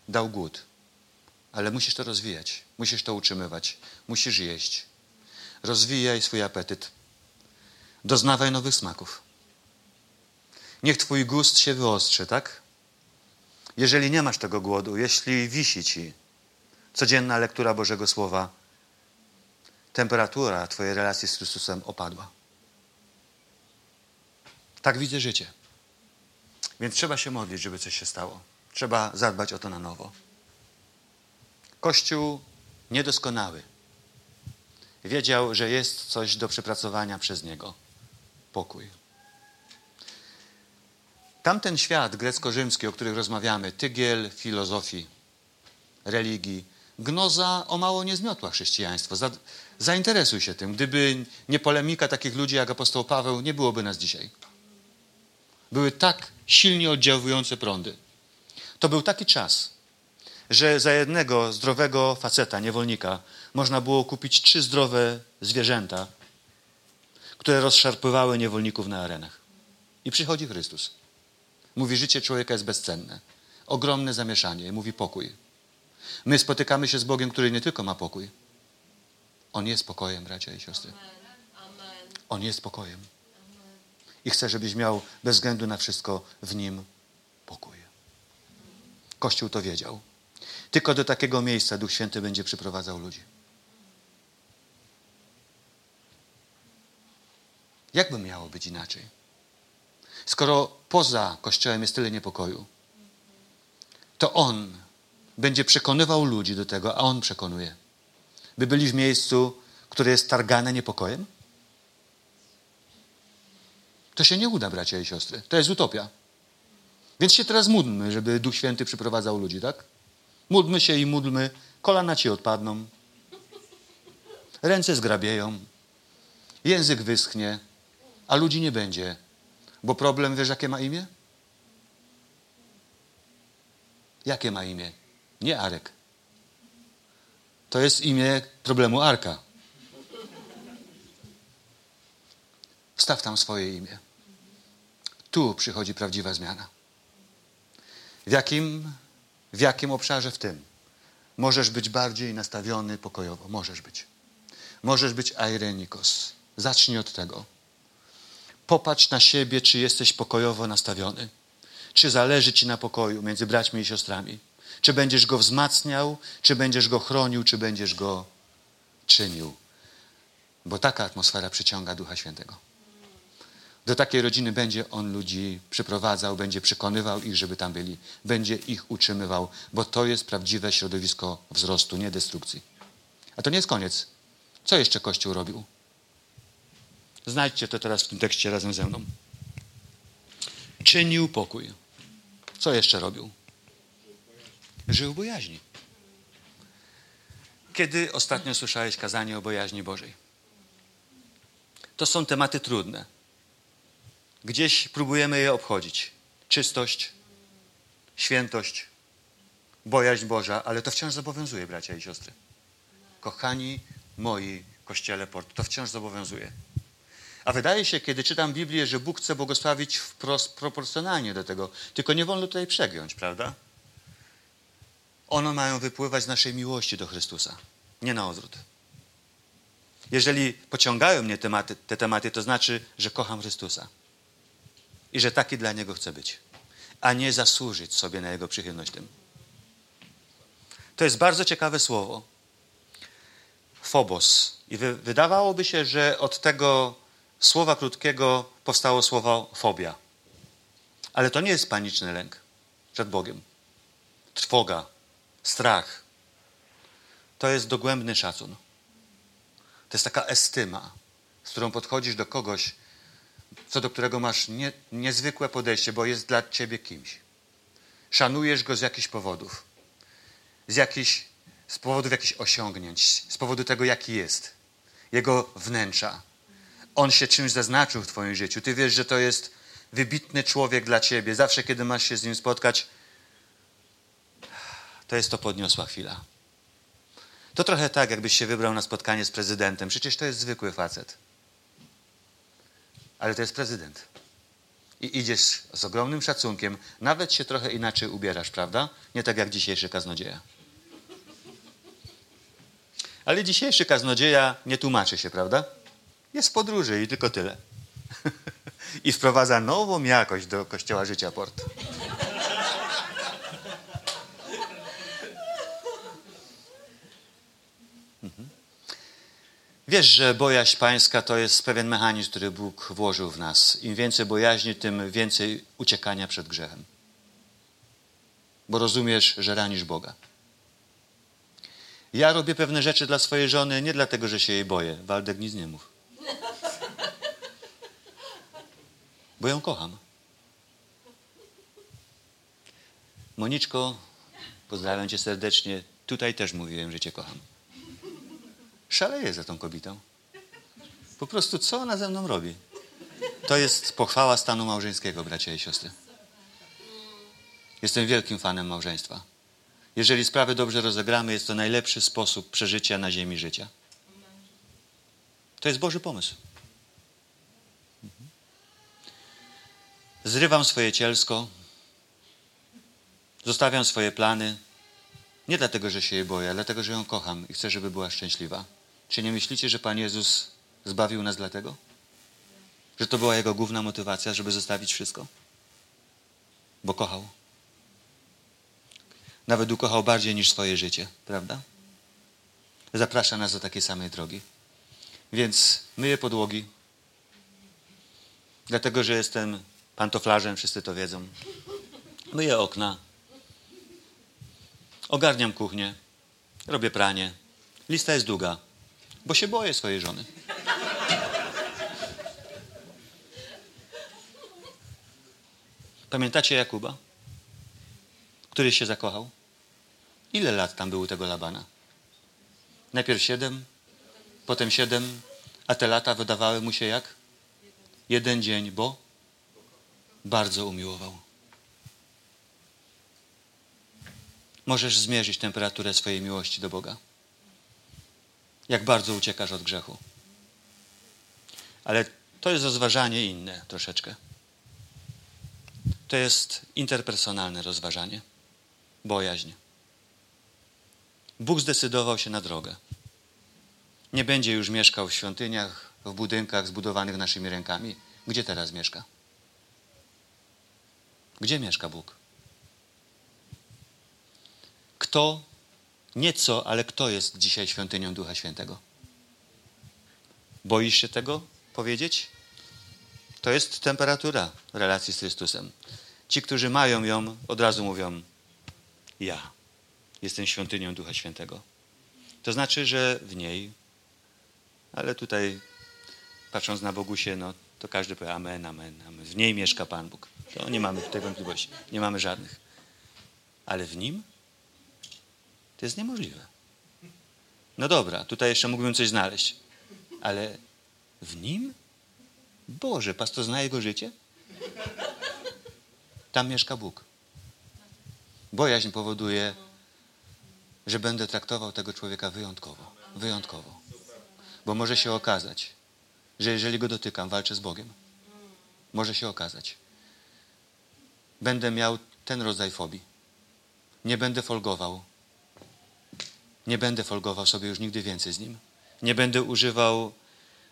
Speaker 2: dał głód, ale musisz to rozwijać, musisz to utrzymywać, musisz jeść. Rozwijaj swój apetyt, doznawaj nowych smaków. Niech Twój gust się wyostrzy, tak? Jeżeli nie masz tego głodu, jeśli wisi Ci codzienna lektura Bożego Słowa, temperatura Twojej relacji z Chrystusem opadła. Tak widzę życie. Więc trzeba się modlić, żeby coś się stało. Trzeba zadbać o to na nowo. Kościół niedoskonały. Wiedział, że jest coś do przepracowania przez niego. Pokój. Tamten świat grecko-rzymski, o którym rozmawiamy, tygiel filozofii, religii, gnoza o mało nie zmiotła chrześcijaństwo. zainteresuj się tym. Gdyby nie polemika takich ludzi jak apostoł Paweł, nie byłoby nas dzisiaj były tak silnie oddziałujące prądy. To był taki czas, że za jednego zdrowego faceta, niewolnika, można było kupić trzy zdrowe zwierzęta, które rozszarpywały niewolników na arenach. I przychodzi Chrystus. Mówi, życie człowieka jest bezcenne. Ogromne zamieszanie. Mówi pokój. My spotykamy się z Bogiem, który nie tylko ma pokój. On jest pokojem, bracia i siostry. On jest pokojem i chcę, żebyś miał bez względu na wszystko w nim pokój. Kościół to wiedział. Tylko do takiego miejsca Duch Święty będzie przyprowadzał ludzi. Jakby miało być inaczej? Skoro poza Kościołem jest tyle niepokoju, to On będzie przekonywał ludzi do tego, a On przekonuje. By byli w miejscu, które jest targane niepokojem? To się nie uda, bracia i siostry. To jest utopia. Więc się teraz módlmy, żeby Duch Święty przyprowadzał ludzi, tak? Módlmy się i módlmy. Kolana ci odpadną. Ręce zgrabieją. Język wyschnie. A ludzi nie będzie. Bo problem, wiesz, jakie ma imię? Jakie ma imię? Nie Arek. To jest imię problemu Arka. Wstaw tam swoje imię. Tu przychodzi prawdziwa zmiana. W jakim, w jakim obszarze w tym? Możesz być bardziej nastawiony pokojowo. Możesz być. Możesz być airenikos. Zacznij od tego. Popatrz na siebie, czy jesteś pokojowo nastawiony. Czy zależy ci na pokoju między braćmi i siostrami. Czy będziesz go wzmacniał, czy będziesz go chronił, czy będziesz go czynił. Bo taka atmosfera przyciąga Ducha Świętego. Do takiej rodziny będzie on ludzi przyprowadzał, będzie przekonywał ich, żeby tam byli, będzie ich utrzymywał, bo to jest prawdziwe środowisko wzrostu, nie destrukcji. A to nie jest koniec. Co jeszcze Kościół robił? Znajdźcie to teraz w tym tekście razem ze mną. Czynił pokój. Co jeszcze robił? Żył bojaźni. Kiedy ostatnio słyszałeś kazanie o bojaźni Bożej? To są tematy trudne Gdzieś próbujemy je obchodzić. Czystość, świętość, bojaźń Boża, ale to wciąż zobowiązuje, bracia i siostry. Kochani moi kościele to wciąż zobowiązuje. A wydaje się, kiedy czytam Biblię, że Bóg chce błogosławić wprost proporcjonalnie do tego. Tylko nie wolno tutaj przegiąć, prawda? One mają wypływać z naszej miłości do Chrystusa, nie na odwrót. Jeżeli pociągają mnie tematy, te tematy, to znaczy, że kocham Chrystusa i że taki dla Niego chcę być, a nie zasłużyć sobie na Jego przychylność tym. To jest bardzo ciekawe słowo. Phobos. I wy, wydawałoby się, że od tego słowa krótkiego powstało słowo fobia. Ale to nie jest paniczny lęk przed Bogiem. Trwoga, strach. To jest dogłębny szacun. To jest taka estyma, z którą podchodzisz do kogoś, co do którego masz nie, niezwykłe podejście, bo jest dla ciebie kimś. Szanujesz go z jakichś powodów, z, jakichś, z powodów jakichś osiągnięć, z powodu tego, jaki jest, jego wnętrza. On się czymś zaznaczył w Twoim życiu. Ty wiesz, że to jest wybitny człowiek dla Ciebie. Zawsze, kiedy masz się z nim spotkać, to jest to podniosła chwila. To trochę tak, jakbyś się wybrał na spotkanie z prezydentem. Przecież to jest zwykły facet. Ale to jest prezydent. I idziesz z ogromnym szacunkiem, nawet się trochę inaczej ubierasz, prawda? Nie tak jak dzisiejszy kaznodzieja. Ale dzisiejszy kaznodzieja nie tłumaczy się, prawda? Jest w podróży i tylko tyle. I wprowadza nową jakość do Kościoła Życia Port. Mhm. Wiesz, że bojaźń pańska to jest pewien mechanizm, który Bóg włożył w nas. Im więcej bojaźni, tym więcej uciekania przed grzechem. Bo rozumiesz, że ranisz Boga. Ja robię pewne rzeczy dla swojej żony nie dlatego, że się jej boję. Waldek nic nie mów. Bo ją kocham. Moniczko, pozdrawiam cię serdecznie. Tutaj też mówiłem, że cię kocham. Szaleję za tą kobietą. Po prostu co ona ze mną robi? To jest pochwała stanu małżeńskiego, bracia i siostry. Jestem wielkim fanem małżeństwa. Jeżeli sprawy dobrze rozegramy, jest to najlepszy sposób przeżycia na ziemi życia. To jest Boży pomysł. Zrywam swoje cielsko, zostawiam swoje plany. Nie dlatego, że się jej boję, ale dlatego, że ją kocham i chcę, żeby była szczęśliwa. Czy nie myślicie, że Pan Jezus zbawił nas dlatego? Że to była Jego główna motywacja, żeby zostawić wszystko? Bo kochał. Nawet ukochał bardziej niż swoje życie, prawda? Zaprasza nas do takiej samej drogi. Więc myję podłogi, dlatego że jestem pantoflarzem, wszyscy to wiedzą. Myję okna, ogarniam kuchnię, robię pranie. Lista jest długa, bo się boję swojej żony. Pamiętacie Jakuba, który się zakochał? Ile lat tam był u tego Labana? Najpierw siedem, potem siedem, a te lata wydawały mu się jak? Jeden dzień, bo bardzo umiłował. Możesz zmierzyć temperaturę swojej miłości do Boga. Jak bardzo uciekasz od grzechu. Ale to jest rozważanie inne troszeczkę. To jest interpersonalne rozważanie. Bojaźń. Bóg zdecydował się na drogę. Nie będzie już mieszkał w świątyniach, w budynkach zbudowanych naszymi rękami. Gdzie teraz mieszka? Gdzie mieszka Bóg? Kto, nie co, ale kto jest dzisiaj świątynią Ducha Świętego? Boisz się tego powiedzieć? To jest temperatura relacji z Chrystusem. Ci, którzy mają ją, od razu mówią: Ja jestem świątynią Ducha Świętego. To znaczy, że w niej, ale tutaj patrząc na Bogusie, no to każdy powie amen, amen, amen. W niej mieszka Pan Bóg. To nie mamy tutaj wątpliwości. Nie mamy żadnych. Ale w nim to jest niemożliwe. No dobra, tutaj jeszcze mógłbym coś znaleźć. Ale w nim? Boże, pastor zna jego życie? Tam mieszka Bóg. Bojaźń powoduje że będę traktował tego człowieka wyjątkowo. Wyjątkowo. Bo może się okazać, że jeżeli go dotykam, walczę z Bogiem. Może się okazać. Będę miał ten rodzaj fobii. Nie będę folgował. Nie będę folgował sobie już nigdy więcej z nim. Nie będę używał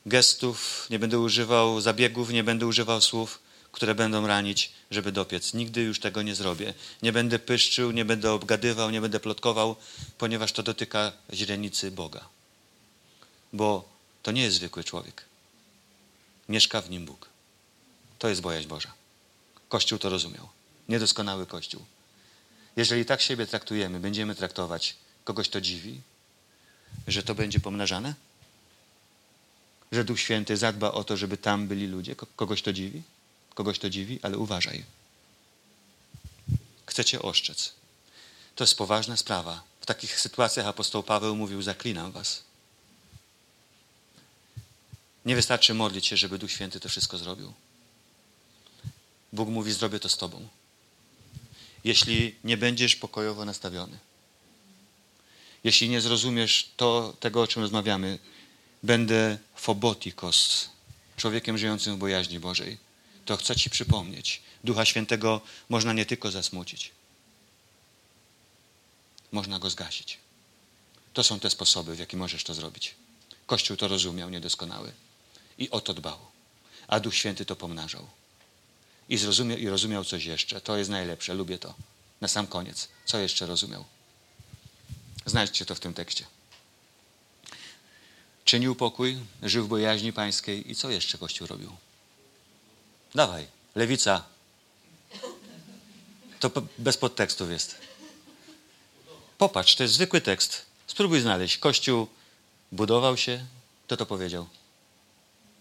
Speaker 2: gestów, nie będę używał zabiegów, nie będę używał słów, które będą ranić, żeby dopiec. Nigdy już tego nie zrobię. Nie będę pyszczył, nie będę obgadywał, nie będę plotkował, ponieważ to dotyka źrenicy Boga. Bo to nie jest zwykły człowiek. Mieszka w nim Bóg. To jest bojaźń Boża. Kościół to rozumiał. Niedoskonały Kościół. Jeżeli tak siebie traktujemy, będziemy traktować, kogoś to dziwi, że to będzie pomnażane? Że Duch Święty zadba o to, żeby tam byli ludzie? Kogoś to dziwi? Kogoś to dziwi, ale uważaj. Chcecie oszczec. To jest poważna sprawa. W takich sytuacjach apostoł Paweł mówił: Zaklinam was. Nie wystarczy modlić się, żeby Duch Święty to wszystko zrobił. Bóg mówi: Zrobię to z Tobą. Jeśli nie będziesz pokojowo nastawiony, jeśli nie zrozumiesz to, tego, o czym rozmawiamy, będę fobotikos, człowiekiem żyjącym w bojaźni Bożej, to chcę Ci przypomnieć, Ducha Świętego można nie tylko zasmucić, można go zgasić. To są te sposoby, w jaki możesz to zrobić. Kościół to rozumiał niedoskonały i o to dbał, a Duch Święty to pomnażał. I zrozumiał, i rozumiał coś jeszcze. To jest najlepsze, lubię to. Na sam koniec. Co jeszcze rozumiał? Znajdźcie to w tym tekście. Czynił pokój, żył w bojaźni pańskiej i co jeszcze Kościół robił? Dawaj, lewica. To bez podtekstów jest. Popatrz, to jest zwykły tekst. Spróbuj znaleźć. Kościół budował się. Kto to powiedział?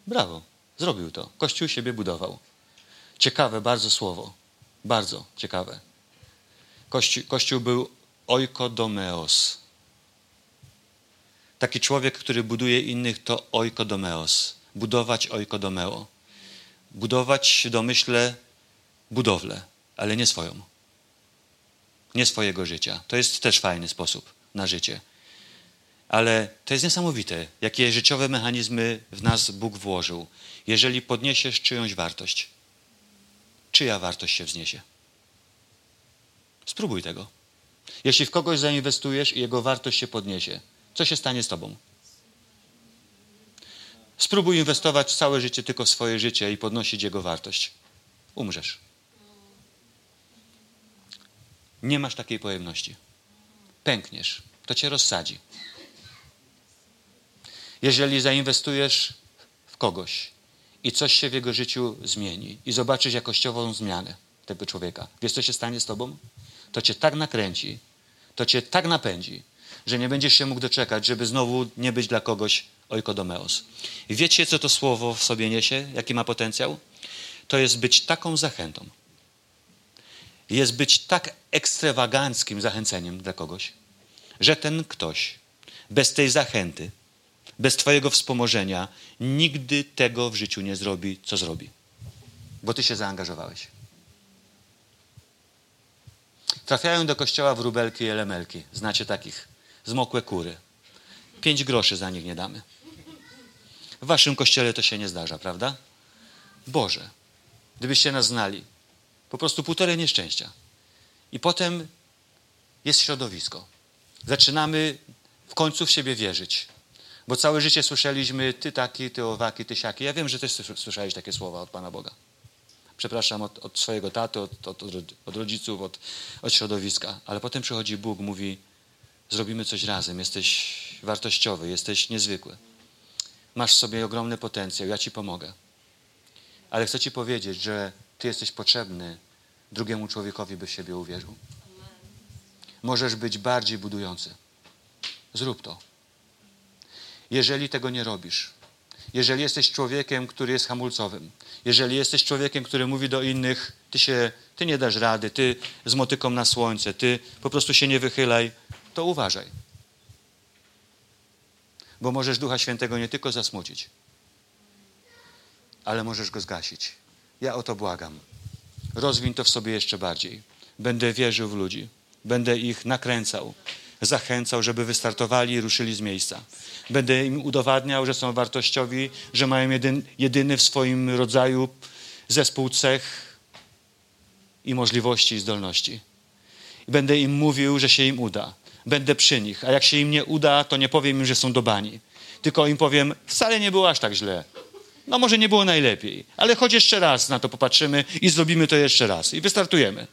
Speaker 2: Brawo, zrobił to. Kościół siebie budował. Ciekawe bardzo słowo. Bardzo ciekawe. Kościół, kościół był oikodomeos. Taki człowiek, który buduje innych, to oikodomeos. Budować oikodomeo. Budować, domyślę, budowlę, ale nie swoją. Nie swojego życia. To jest też fajny sposób na życie. Ale to jest niesamowite, jakie życiowe mechanizmy w nas Bóg włożył. Jeżeli podniesiesz czyjąś wartość, czyja wartość się wzniesie? Spróbuj tego. Jeśli w kogoś zainwestujesz i jego wartość się podniesie, co się stanie z tobą? Spróbuj inwestować całe życie tylko w swoje życie i podnosić jego wartość. Umrzesz. Nie masz takiej pojemności. Pękniesz. To cię rozsadzi. Jeżeli zainwestujesz w kogoś i coś się w jego życiu zmieni i zobaczysz jakościową zmianę tego człowieka, wiesz co się stanie z tobą? To cię tak nakręci, to cię tak napędzi, że nie będziesz się mógł doczekać, żeby znowu nie być dla kogoś oikodomeos. Wiecie, co to słowo w sobie niesie? Jaki ma potencjał? To jest być taką zachętą. Jest być tak ekstrawaganckim zachęceniem dla kogoś, że ten ktoś bez tej zachęty, bez Twojego wspomożenia nigdy tego w życiu nie zrobi, co zrobi. Bo Ty się zaangażowałeś. Trafiają do kościoła wróbelki i elemelki. Znacie takich. Zmokłe kury. Pięć groszy za nich nie damy. W waszym kościele to się nie zdarza, prawda? Boże, gdybyście nas znali, po prostu półtorej nieszczęścia. I potem jest środowisko. Zaczynamy w końcu w siebie wierzyć. Bo całe życie słyszeliśmy ty taki, ty owaki, ty siaki. Ja wiem, że też słyszałeś takie słowa od Pana Boga. Przepraszam od, od swojego taty, od, od, od rodziców, od, od środowiska. Ale potem przychodzi Bóg, mówi zrobimy coś razem, jesteś wartościowy, jesteś niezwykły. Masz w sobie ogromny potencjał, ja ci pomogę. Ale chcę ci powiedzieć, że ty jesteś potrzebny drugiemu człowiekowi, by w siebie uwierzył. Możesz być bardziej budujący. Zrób to. Jeżeli tego nie robisz, jeżeli jesteś człowiekiem, który jest hamulcowym, jeżeli jesteś człowiekiem, który mówi do innych, ty się, ty nie dasz rady, ty z motyką na słońce, ty po prostu się nie wychylaj, to uważaj. Bo możesz Ducha Świętego nie tylko zasmucić, ale możesz go zgasić. Ja o to błagam. Rozwin to w sobie jeszcze bardziej. Będę wierzył w ludzi, będę ich nakręcał, zachęcał, żeby wystartowali i ruszyli z miejsca. Będę im udowadniał, że są wartościowi, że mają jedyn, jedyny w swoim rodzaju zespół cech i możliwości i zdolności. Będę im mówił, że się im uda. Będę przy nich, a jak się im nie uda, to nie powiem im, że są do bani. Tylko im powiem, wcale nie było aż tak źle. No może nie było najlepiej, ale choć jeszcze raz na to popatrzymy i zrobimy to jeszcze raz. I wystartujemy.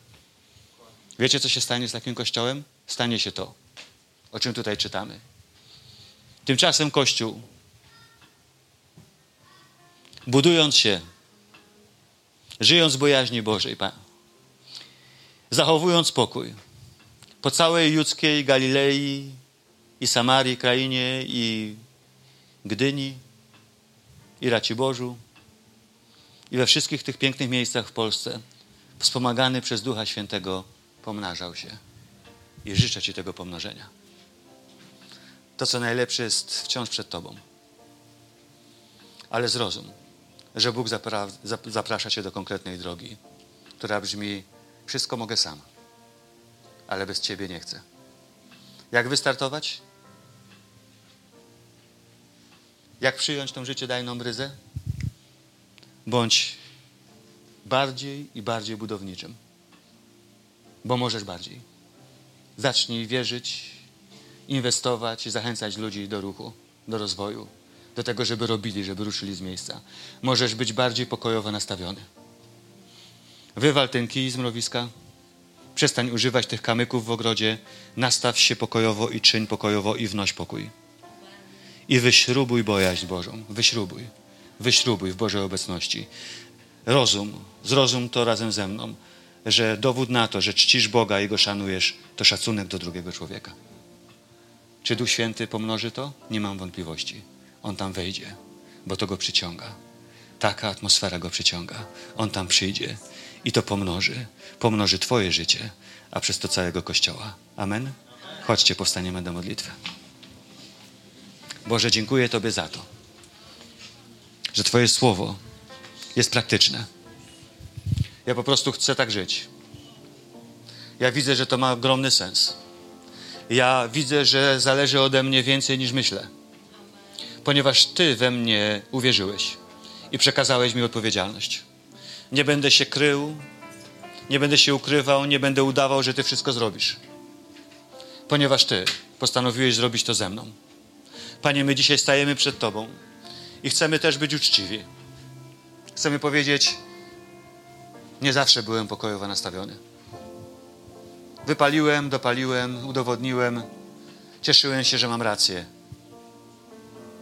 Speaker 2: Wiecie, co się stanie z takim kościołem? Stanie się to, o czym tutaj czytamy. Tymczasem Kościół, budując się, żyjąc w bojaźni Bożej, zachowując pokój po całej judzkiej Galilei i Samarii, krainie i Gdyni i Raciborzu i we wszystkich tych pięknych miejscach w Polsce, wspomagany przez Ducha Świętego, pomnażał się. I życzę Ci tego pomnożenia. To, co najlepsze, jest wciąż przed Tobą. Ale zrozum, że Bóg zapra zaprasza Cię do konkretnej drogi, która brzmi: Wszystko mogę sam, ale bez Ciebie nie chcę. Jak wystartować? Jak przyjąć tą życie dajną ryzę? Bądź bardziej i bardziej budowniczym, bo możesz bardziej. Zacznij wierzyć, inwestować i zachęcać ludzi do ruchu, do rozwoju, do tego, żeby robili, żeby ruszyli z miejsca. Możesz być bardziej pokojowo nastawiony. Wywal ten kij z mrowiska, przestań używać tych kamyków w ogrodzie, nastaw się pokojowo i czyń pokojowo i wnoś pokój. I wyśrubuj bojaźń Bożą, wyśrubuj, wyśrubuj w Bożej obecności. Rozum, zrozum to razem ze mną, że dowód na to, że czcisz Boga i Go szanujesz, to szacunek do drugiego człowieka. Czy Duch Święty pomnoży to? Nie mam wątpliwości. On tam wejdzie, bo to Go przyciąga. Taka atmosfera Go przyciąga. On tam przyjdzie i to pomnoży. Pomnoży Twoje życie, a przez to całego Kościoła. Amen? Chodźcie, powstaniemy do modlitwy. Boże, dziękuję Tobie za to, że Twoje słowo jest praktyczne. Ja po prostu chcę tak żyć. Ja widzę, że to ma ogromny sens. Ja widzę, że zależy ode mnie więcej niż myślę, ponieważ Ty we mnie uwierzyłeś i przekazałeś mi odpowiedzialność. Nie będę się krył, nie będę się ukrywał, nie będę udawał, że Ty wszystko zrobisz, ponieważ Ty postanowiłeś zrobić to ze mną. Panie, my dzisiaj stajemy przed Tobą i chcemy też być uczciwi. Chcemy powiedzieć, nie zawsze byłem pokojowo nastawiony. Wypaliłem, dopaliłem, udowodniłem, cieszyłem się, że mam rację,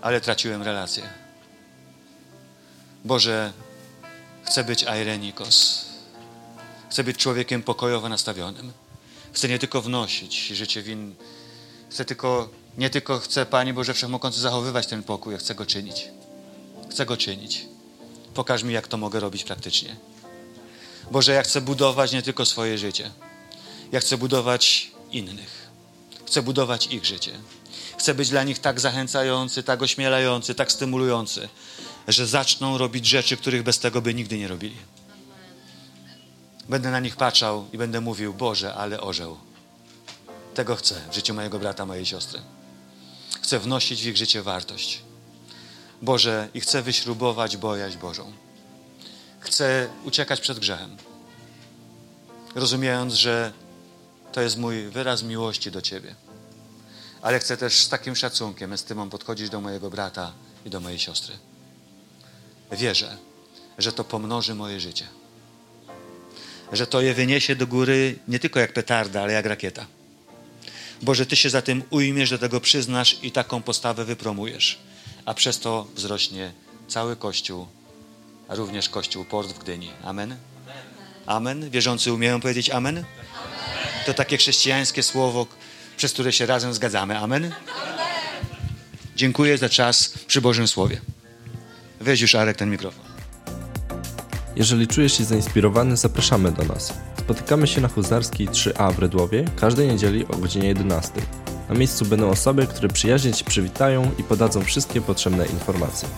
Speaker 2: ale traciłem relację. Boże, chcę być airenikos. Chcę być człowiekiem pokojowo nastawionym. Chcę nie tylko wnosić życie win. Chcę tylko, nie tylko chcę, Panie Boże Wszechmogący, zachowywać ten pokój, ja chcę go czynić. Chcę go czynić. Pokaż mi, jak to mogę robić praktycznie. Boże, ja chcę budować nie tylko swoje życie. Ja chcę budować innych. Chcę budować ich życie. Chcę być dla nich tak zachęcający, tak ośmielający, tak stymulujący, że zaczną robić rzeczy, których bez tego by nigdy nie robili. Będę na nich patrzał i będę mówił: Boże, ale orzeł. Tego chcę w życiu mojego brata, mojej siostry. Chcę wnosić w ich życie wartość. Boże, i chcę wyśrubować bojaźń Bożą. Chcę uciekać przed grzechem, rozumiejąc, że to jest mój wyraz miłości do Ciebie. Ale chcę też z takim szacunkiem, estymą podchodzić do mojego brata i do mojej siostry. Wierzę, że to pomnoży moje życie. Że to je wyniesie do góry nie tylko jak petarda, ale jak rakieta. Boże, Ty się za tym ujmiesz, do tego przyznasz i taką postawę wypromujesz. A przez to wzrośnie cały Kościół, a również Kościół Port w Gdyni. Amen? Amen. Wierzący umieją powiedzieć amen? To takie chrześcijańskie słowo, przez które się razem zgadzamy. Amen? Dziękuję za czas przy Bożym Słowie. Weź już, Arek, ten mikrofon.
Speaker 1: Jeżeli czujesz się zainspirowany, zapraszamy do nas. Spotykamy się na Huzarskiej 3A w Redłowie każdej niedzieli o godzinie 11. Na miejscu będą osoby, które przyjaźnie Cię przywitają i podadzą wszystkie potrzebne informacje.